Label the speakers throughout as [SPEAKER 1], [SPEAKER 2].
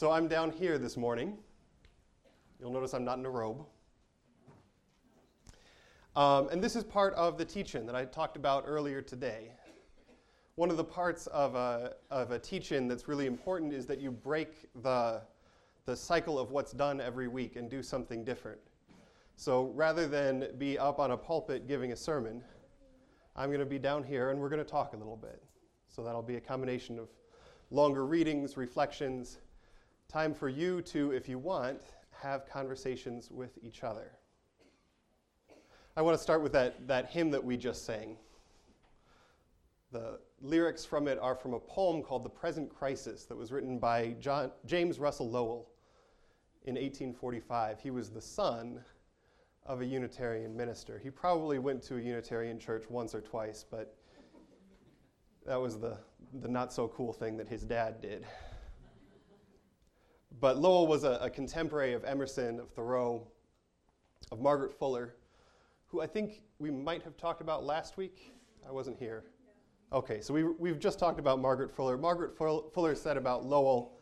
[SPEAKER 1] So I'm down here this morning. You'll notice I'm not in a robe. Um, and this is part of the teaching that I talked about earlier today. One of the parts of a, of a teaching that's really important is that you break the, the cycle of what's done every week and do something different. So rather than be up on a pulpit giving a sermon, I'm going to be down here and we're going to talk a little bit. So that'll be a combination of longer readings, reflections, time for you to, if you want, have conversations with each other. I want to start with that, that hymn that we just sang. The lyrics from it are from a poem called The Present Crisis that was written by John, James Russell Lowell in 1845. He was the son of a Unitarian minister. He probably went to a Unitarian church once or twice, but that was the, the not so cool thing that his dad did. But Lowell was a, a contemporary of Emerson, of Thoreau, of Margaret Fuller, who I think we might have talked about last week. I wasn't here. Okay, so we, we've just talked about Margaret Fuller. Margaret Fuller said about Lowell,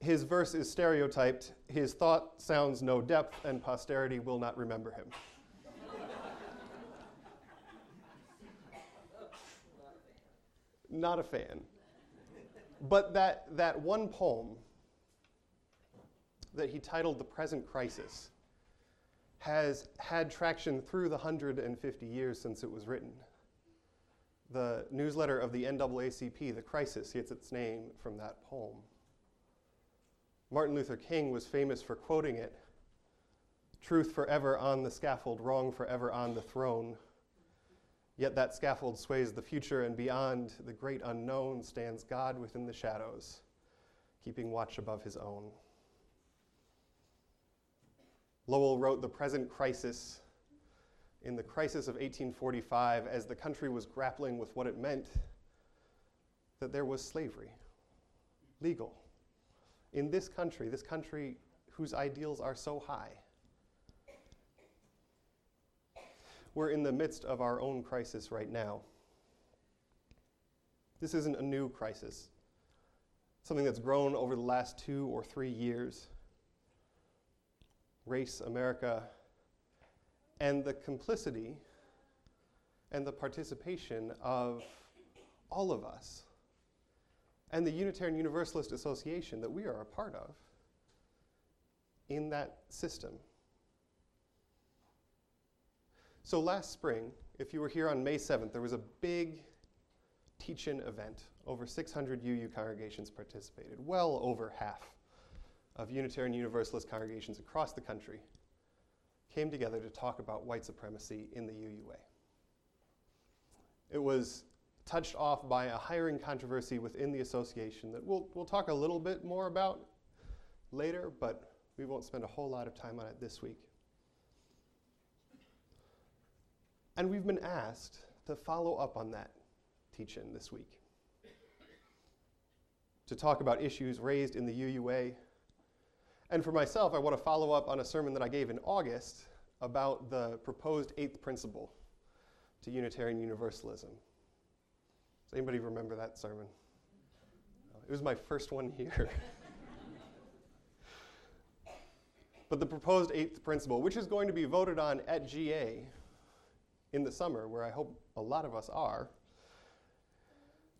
[SPEAKER 1] his verse is stereotyped, his thought sounds no depth, and posterity will not remember him. not a fan. But that, that one poem that he titled The Present Crisis has had traction through the 150 years since it was written. The newsletter of the NAACP, The Crisis, gets its name from that poem. Martin Luther King was famous for quoting it Truth forever on the scaffold, wrong forever on the throne. Yet that scaffold sways the future, and beyond the great unknown stands God within the shadows, keeping watch above his own. Lowell wrote The Present Crisis in the crisis of 1845 as the country was grappling with what it meant that there was slavery, legal. In this country, this country whose ideals are so high, we're in the midst of our own crisis right now. This isn't a new crisis, something that's grown over the last two or three years race America, and the complicity and the participation of all of us and the Unitarian Universalist Association that we are a part of in that system. So last spring, if you were here on May 7th, there was a big teach-in event. Over 600 UU congregations participated, well over half of Unitarian Universalist congregations across the country came together to talk about white supremacy in the UUA. It was touched off by a hiring controversy within the association that we'll, we'll talk a little bit more about later, but we won't spend a whole lot of time on it this week. And we've been asked to follow up on that teaching this week, to talk about issues raised in the UUA and for myself, I want to follow up on a sermon that I gave in August about the proposed eighth principle to Unitarian Universalism. Does anybody remember that sermon? It was my first one here. but the proposed eighth principle, which is going to be voted on at GA in the summer, where I hope a lot of us are,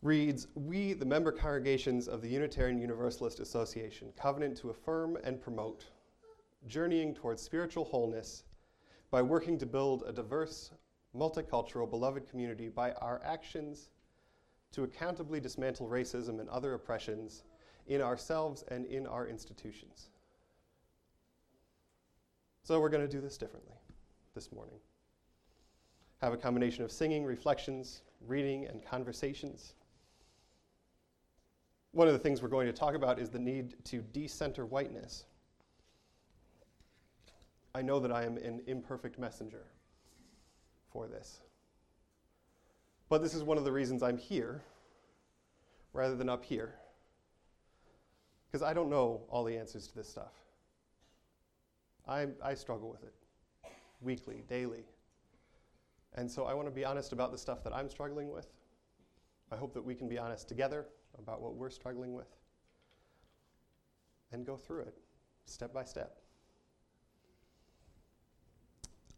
[SPEAKER 1] reads We, the member congregations of the Unitarian Universalist Association, covenant to affirm and promote, journeying towards spiritual wholeness by working to build a diverse, multicultural, beloved community by our actions to accountably dismantle racism and other oppressions in ourselves and in our institutions. So, we're going to do this differently this morning. Have a combination of singing, reflections, reading, and conversations. One of the things we're going to talk about is the need to decenter whiteness. I know that I am an imperfect messenger for this. But this is one of the reasons I'm here rather than up here. Because I don't know all the answers to this stuff. I, I struggle with it weekly, daily. And so I want to be honest about the stuff that I'm struggling with. I hope that we can be honest together about what we're struggling with. and go through it step by step.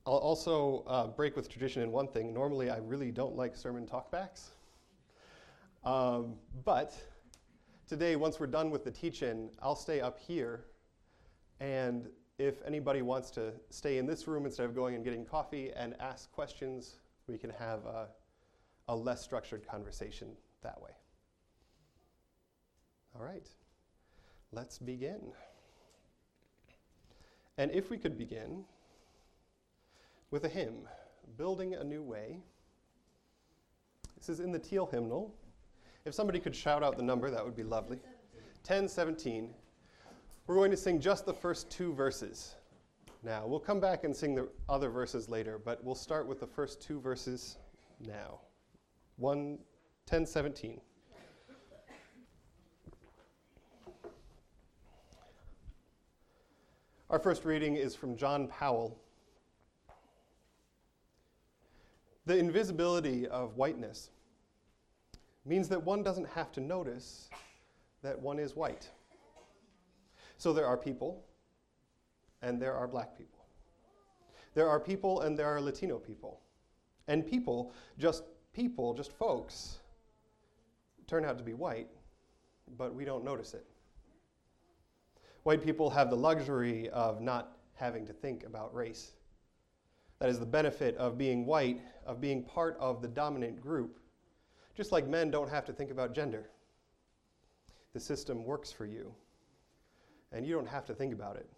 [SPEAKER 1] I'll also uh, break with tradition in one thing. Normally, I really don't like sermon talkbacks. Um, but today, once we're done with the teach in, I'll stay up here. And if anybody wants to stay in this room instead of going and getting coffee and ask questions, we can have a, a less structured conversation that way. All right, let's begin. And if we could begin with a hymn, Building a New Way. This is in the Teal hymnal. If somebody could shout out the number, that would be lovely. 1017. We're going to sing just the first two verses now. We'll come back and sing the other verses later, but we'll start with the first two verses now. 1 1017. Our first reading is from John Powell. The invisibility of whiteness means that one doesn't have to notice that one is white. So there are people, and there are black people. There are people, and there are Latino people. And people, just people, just folks, turn out to be white, but we don't notice it. White people have the luxury of not having to think about race. That is the benefit of being white, of being part of the dominant group. Just like men don't have to think about gender. The system works for you, and you don't have to think about it.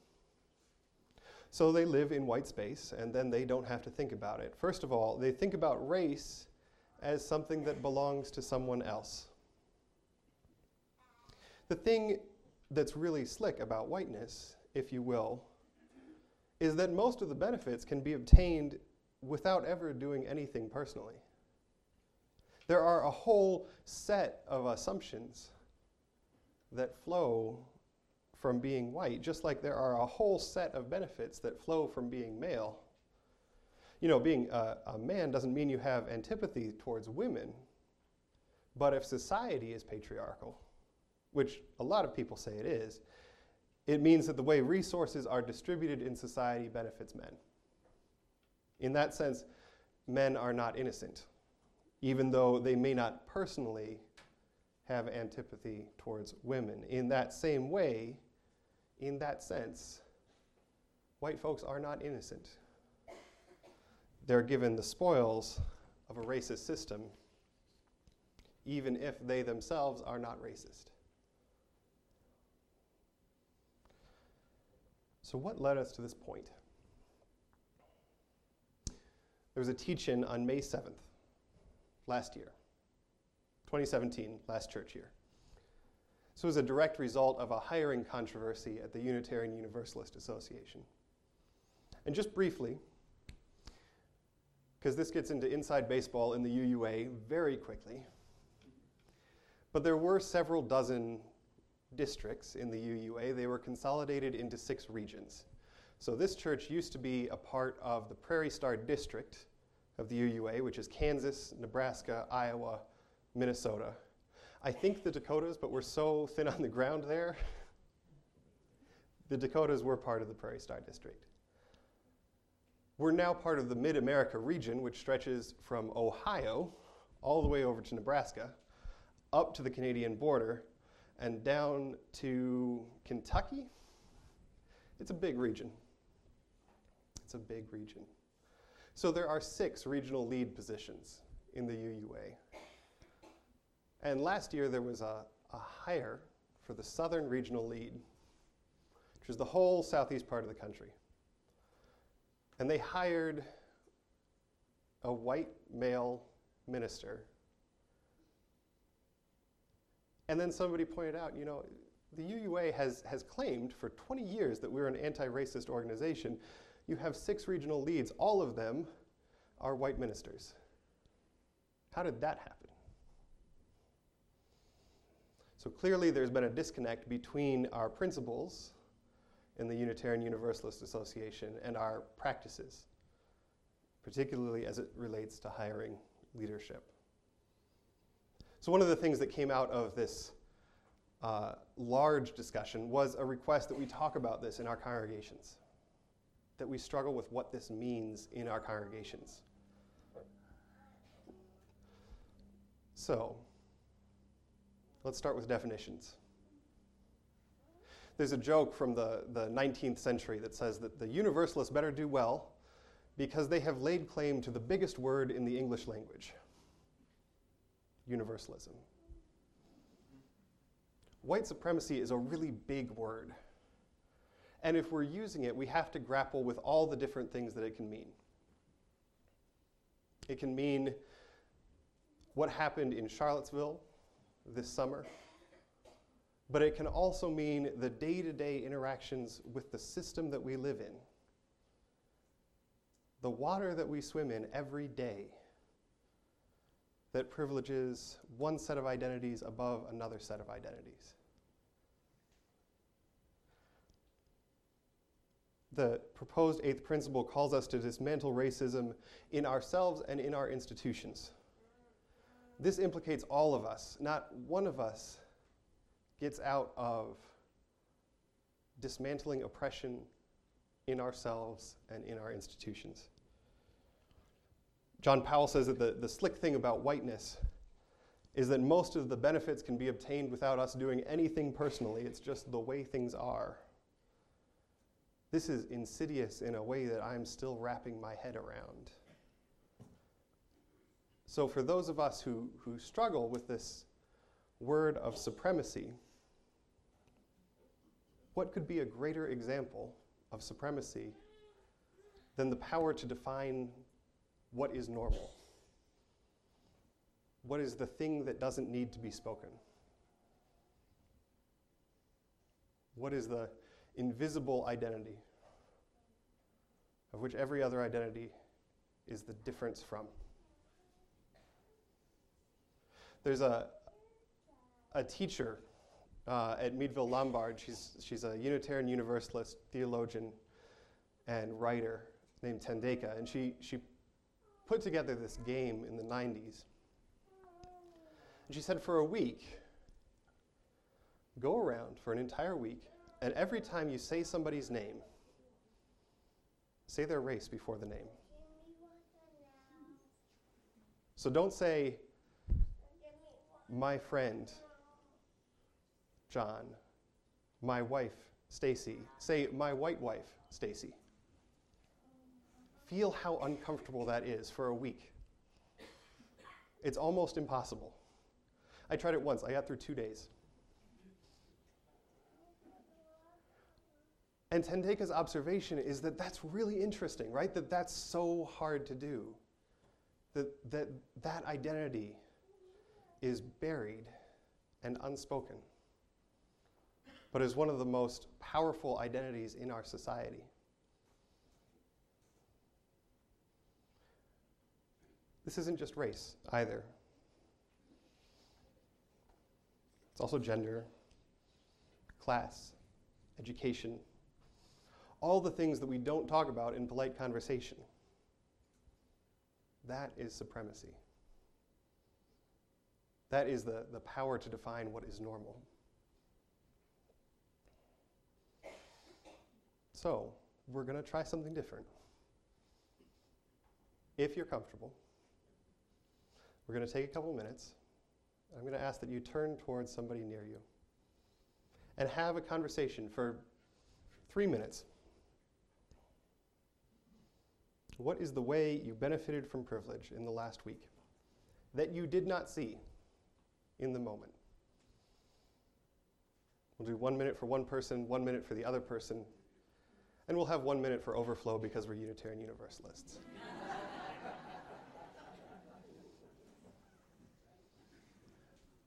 [SPEAKER 1] So they live in white space, and then they don't have to think about it. First of all, they think about race as something that belongs to someone else. The thing that's really slick about whiteness, if you will, is that most of the benefits can be obtained without ever doing anything personally. There are a whole set of assumptions that flow from being white, just like there are a whole set of benefits that flow from being male. You know, being a, a man doesn't mean you have antipathy towards women, but if society is patriarchal, which a lot of people say it is, it means that the way resources are distributed in society benefits men. In that sense, men are not innocent, even though they may not personally have antipathy towards women. In that same way, in that sense, white folks are not innocent. They're given the spoils of a racist system, even if they themselves are not racist. So, what led us to this point? There was a teach in on May 7th, last year, 2017, last church year. This was a direct result of a hiring controversy at the Unitarian Universalist Association. And just briefly, because this gets into inside baseball in the UUA very quickly, but there were several dozen districts in the UUA. They were consolidated into six regions. So this church used to be a part of the Prairie Star District of the UUA, which is Kansas, Nebraska, Iowa, Minnesota. I think the Dakotas, but we're so thin on the ground there. the Dakotas were part of the Prairie Star District. We're now part of the Mid America region, which stretches from Ohio all the way over to Nebraska, up to the Canadian border, and down to Kentucky. It's a big region. It's a big region. So there are six regional lead positions in the UUA. And last year there was a, a hire for the Southern Regional Lead, which is the whole southeast part of the country. And they hired a white male minister and then somebody pointed out, you know, the UUA has, has claimed for 20 years that we're an anti racist organization. You have six regional leads, all of them are white ministers. How did that happen? So clearly, there's been a disconnect between our principles in the Unitarian Universalist Association and our practices, particularly as it relates to hiring leadership. So, one of the things that came out of this uh, large discussion was a request that we talk about this in our congregations, that we struggle with what this means in our congregations. So, let's start with definitions. There's a joke from the, the 19th century that says that the Universalists better do well because they have laid claim to the biggest word in the English language universalism. White supremacy is a really big word. And if we're using it, we have to grapple with all the different things that it can mean. It can mean what happened in Charlottesville this summer, but it can also mean the day to day interactions with the system that we live in, the water that we swim in every day that privileges one set of identities above another set of identities. The proposed eighth principle calls us to dismantle racism in ourselves and in our institutions. This implicates all of us. Not one of us gets out of dismantling oppression in ourselves and in our institutions. John Powell says that the, the slick thing about whiteness is that most of the benefits can be obtained without us doing anything personally. It's just the way things are. This is insidious in a way that I'm still wrapping my head around. So, for those of us who, who struggle with this word of supremacy, what could be a greater example of supremacy than the power to define what is normal? What is the thing that doesn't need to be spoken? What is the invisible identity of which every other identity is the difference from? There's a, a teacher uh, at Meadville Lombard. She's, she's a Unitarian Universalist theologian and writer named Thandeka, and she, she put together this game in the 90s. And she said, for a week, go around for an entire week, and every time you say somebody's name, say their race before the name. So don't say, my friend, John, my wife, Stacy. Say, my white wife, Stacy. Feel how uncomfortable that is for a week. It's almost impossible. I tried it once, I got through two days. And Thandeka's observation is that that's really interesting, right? That that's so hard to do. That that, that identity is buried and unspoken, but is one of the most powerful identities in our society. This isn't just race either. It's also gender, class, education, all the things that we don't talk about in polite conversation. That is supremacy. That is the, the power to define what is normal. So, we're going to try something different. If you're comfortable, we're going to take a couple minutes. I'm going to ask that you turn towards somebody near you and have a conversation for three minutes. What is the way you benefited from privilege in the last week that you did not see in the moment? We'll do one minute for one person, one minute for the other person, and we'll have one minute for overflow because we're Unitarian Universalists.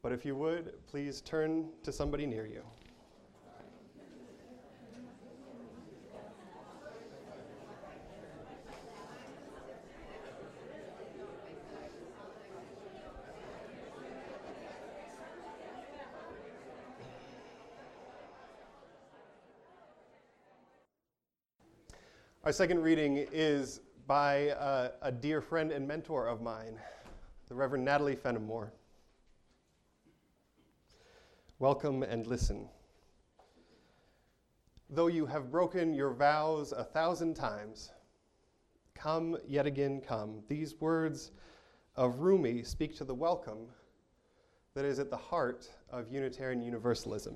[SPEAKER 1] But if you would, please turn to somebody near you. Our second reading is by uh, a dear friend and mentor of mine, the Reverend Natalie Fenimore. Welcome and listen. Though you have broken your vows a thousand times, come yet again, come. These words of Rumi speak to the welcome that is at the heart of Unitarian Universalism.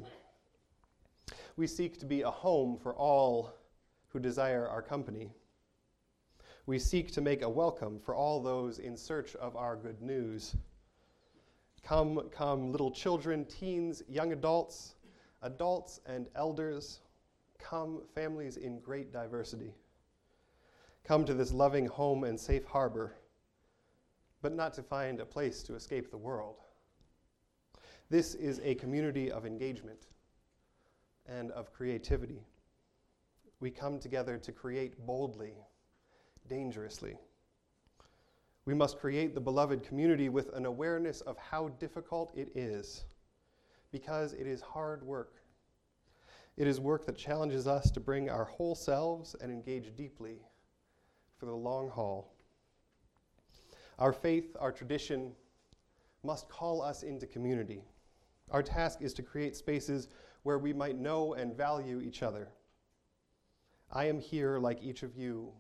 [SPEAKER 1] We seek to be a home for all who desire our company. We seek to make a welcome for all those in search of our good news. Come, come, little children, teens, young adults, adults and elders. Come, families in great diversity. Come to this loving home and safe harbor, but not to find a place to escape the world. This is a community of engagement and of creativity. We come together to create boldly, dangerously. We must create the beloved community with an awareness of how difficult it is, because it is hard work. It is work that challenges us to bring our whole selves and engage deeply for the long haul. Our faith, our tradition, must call us into community. Our task is to create spaces where we might know and value each other. I am here, like each of you,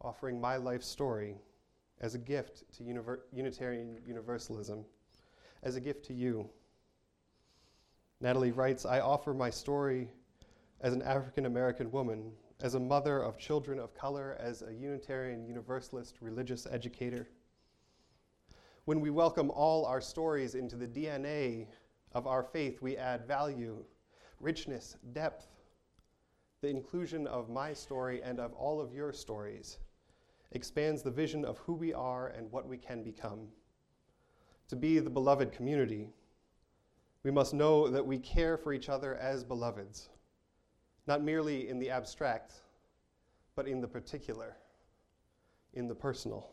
[SPEAKER 1] offering my life story as a gift to Univer- Unitarian Universalism, as a gift to you. Natalie writes I offer my story as an African American woman, as a mother of children of color, as a Unitarian Universalist religious educator. When we welcome all our stories into the DNA of our faith, we add value, richness, depth, the inclusion of my story and of all of your stories expands the vision of who we are and what we can become. To be the beloved community, we must know that we care for each other as beloveds, not merely in the abstract, but in the particular, in the personal.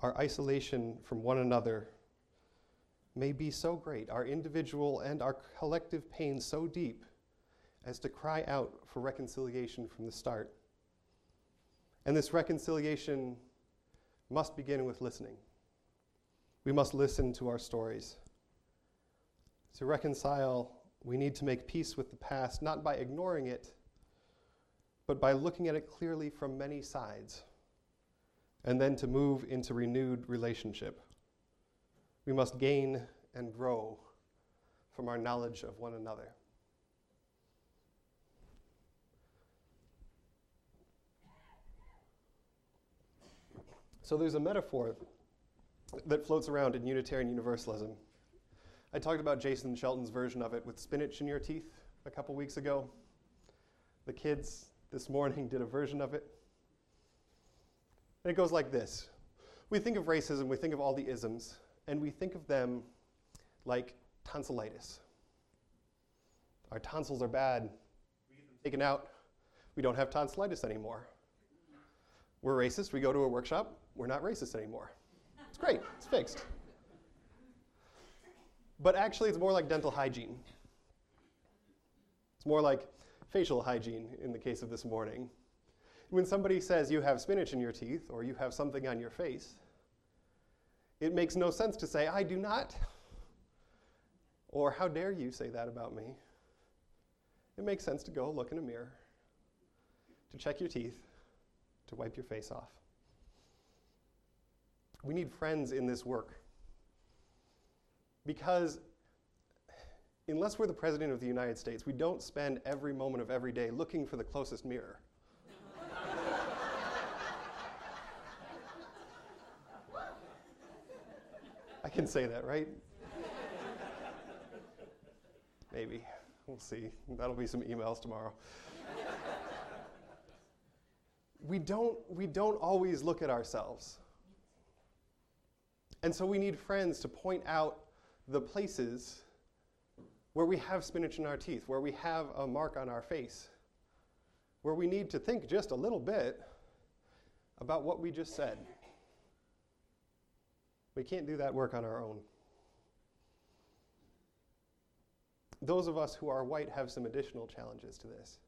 [SPEAKER 1] Our isolation from one another may be so great, our individual and our collective pain so deep as to cry out for reconciliation from the start. And this reconciliation must begin with listening. We must listen to our stories. To reconcile, we need to make peace with the past, not by ignoring it, but by looking at it clearly from many sides, and then to move into renewed relationship. We must gain and grow from our knowledge of one another. So there's a metaphor that floats around in Unitarian Universalism. I talked about Jason Shelton's version of it with spinach in your teeth a couple weeks ago. The kids this morning did a version of it. And it goes like this We think of racism, we think of all the isms, and we think of them like tonsillitis. Our tonsils are bad. We get them taken out. We don't have tonsillitis anymore. We're racist. We go to a workshop we're not racist anymore. It's great, it's fixed. But actually, it's more like dental hygiene. It's more like facial hygiene in the case of this morning. When somebody says you have spinach in your teeth or you have something on your face, it makes no sense to say, I do not. Or how dare you say that about me? It makes sense to go look in a mirror, to check your teeth, to wipe your face off. We need friends in this work. Because unless we're the President of the United States, we don't spend every moment of every day looking for the closest mirror. I can say that, right? Maybe. We'll see. That'll be some emails tomorrow. we, don't, we don't always look at ourselves. And so we need friends to point out the places where we have spinach in our teeth, where we have a mark on our face, where we need to think just a little bit about what we just said. We can't do that work on our own. Those of us who are white have some additional challenges to this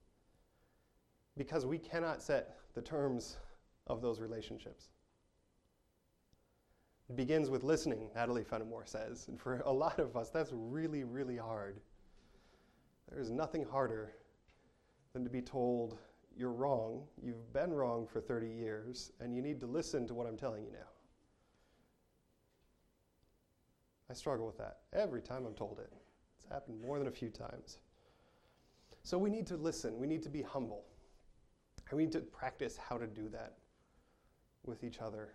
[SPEAKER 1] because we cannot set the terms of those relationships. It begins with listening, Natalie Fenimore says. And for a lot of us, that's really, really hard. There is nothing harder than to be told, you're wrong, you've been wrong for 30 years, and you need to listen to what I'm telling you now. I struggle with that every time I'm told it. It's happened more than a few times. So we need to listen, we need to be humble, and we need to practice how to do that with each other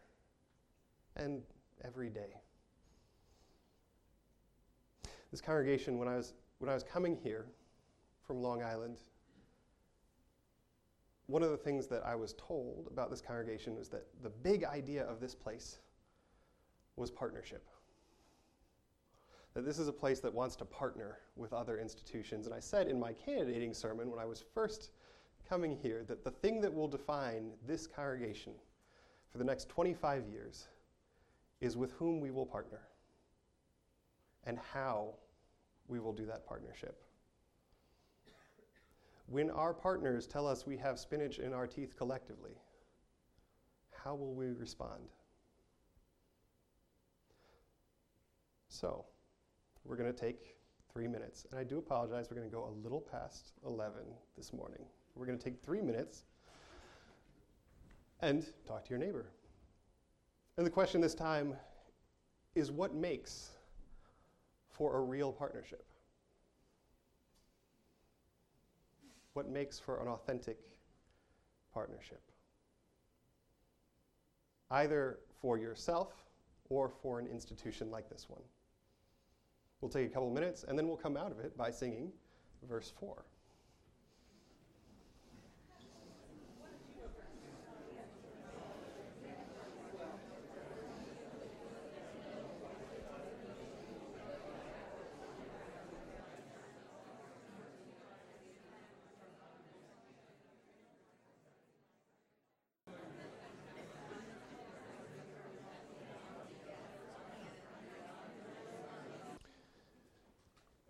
[SPEAKER 1] and every day. This congregation, when I was, when I was coming here from Long Island, one of the things that I was told about this congregation was that the big idea of this place was partnership. That this is a place that wants to partner with other institutions. And I said in my candidating sermon when I was first coming here that the thing that will define this congregation for the next 25 years is with whom we will partner and how we will do that partnership. When our partners tell us we have spinach in our teeth collectively, how will we respond? So, we're going to take three minutes. And I do apologize, we're going to go a little past 11 this morning. We're going to take three minutes and talk to your neighbor. And the question this time is what makes for a real partnership? What makes for an authentic partnership? Either for yourself or for an institution like this one. We'll take a couple minutes and then we'll come out of it by singing verse 4.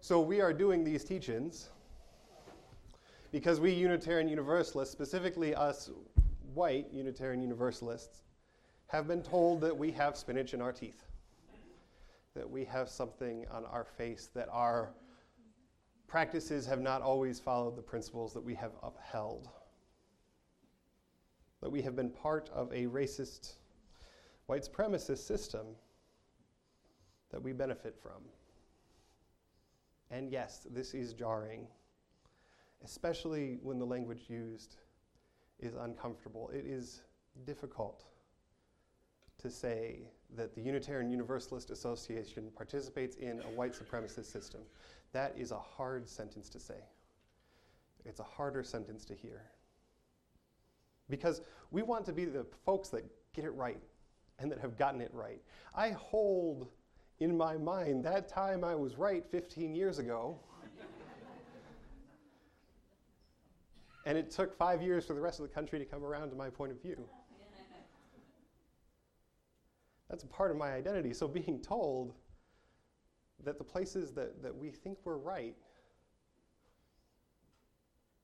[SPEAKER 1] So we are doing these teach-ins because we Unitarian Universalists, specifically us white Unitarian Universalists, have been told that we have spinach in our teeth, that we have something on our face, that our practices have not always followed the principles that we have upheld, that we have been part of a racist white supremacist system that we benefit from. And yes, this is jarring, especially when the language used is uncomfortable. It is difficult to say that the Unitarian Universalist Association participates in a white supremacist system. That is a hard sentence to say. It's a harder sentence to hear. Because we want to be the folks that get it right and that have gotten it right. I hold in my mind that time I was right 15 years ago. and it took five years for the rest of the country to come around to my point of view. That's a part of my identity. So being told that the places that, that we think we're right,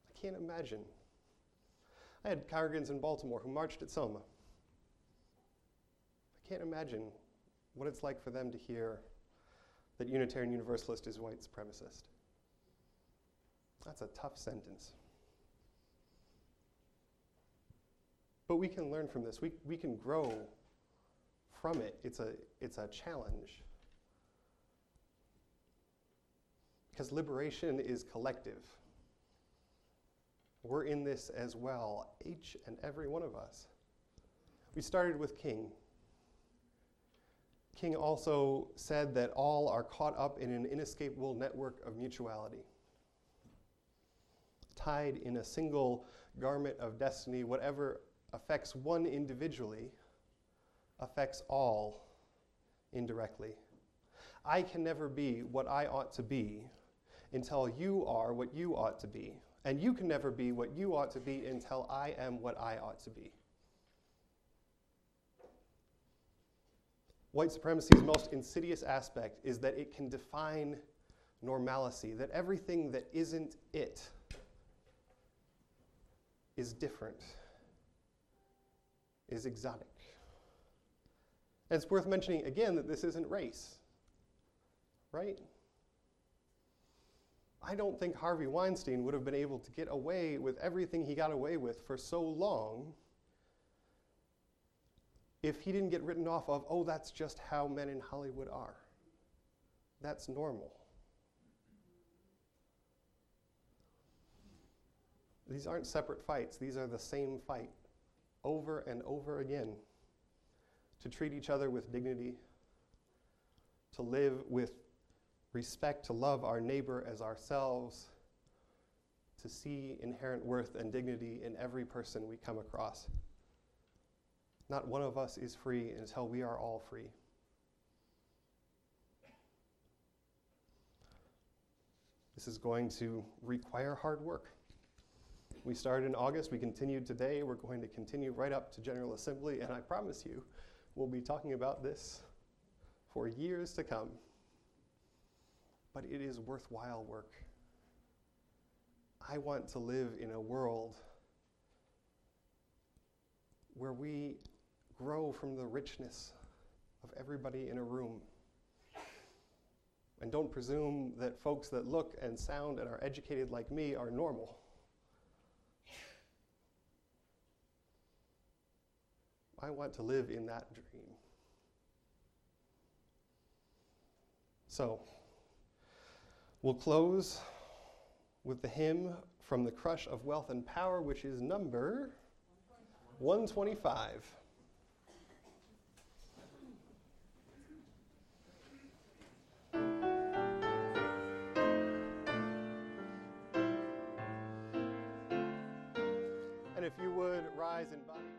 [SPEAKER 1] I can't imagine. I had congregants in Baltimore who marched at Selma. I can't imagine what it's like for them to hear that Unitarian Universalist is white supremacist. That's a tough sentence. But we can learn from this. We, we can grow from it. It's a, it's a challenge. Because liberation is collective. We're in this as well, each and every one of us. We started with King. King also said that all are caught up in an inescapable network of mutuality. Tied in a single garment of destiny, whatever affects one individually affects all indirectly. I can never be what I ought to be until you are what you ought to be. And you can never be what you ought to be until I am what I ought to be. White supremacy's most insidious aspect is that it can define normalcy, that everything that isn't it is different, is exotic. And it's worth mentioning again that this isn't race, right? I don't think Harvey Weinstein would have been able to get away with everything he got away with for so long if he didn't get written off of, oh, that's just how men in Hollywood are. That's normal. These aren't separate fights, these are the same fight over and over again to treat each other with dignity, to live with respect, to love our neighbor as ourselves, to see inherent worth and dignity in every person we come across. Not one of us is free until we are all free. This is going to require hard work. We started in August, we continued today, we're going to continue right up to General Assembly, and I promise you, we'll be talking about this for years to come. But it is worthwhile work. I want to live in a world where we grow from the richness of everybody in a room. And don't presume that folks that look and sound and are educated like me are normal. I want to live in that dream. So, we'll close with the hymn from the Crush of Wealth and Power, which is number 125. if you would rise and bow.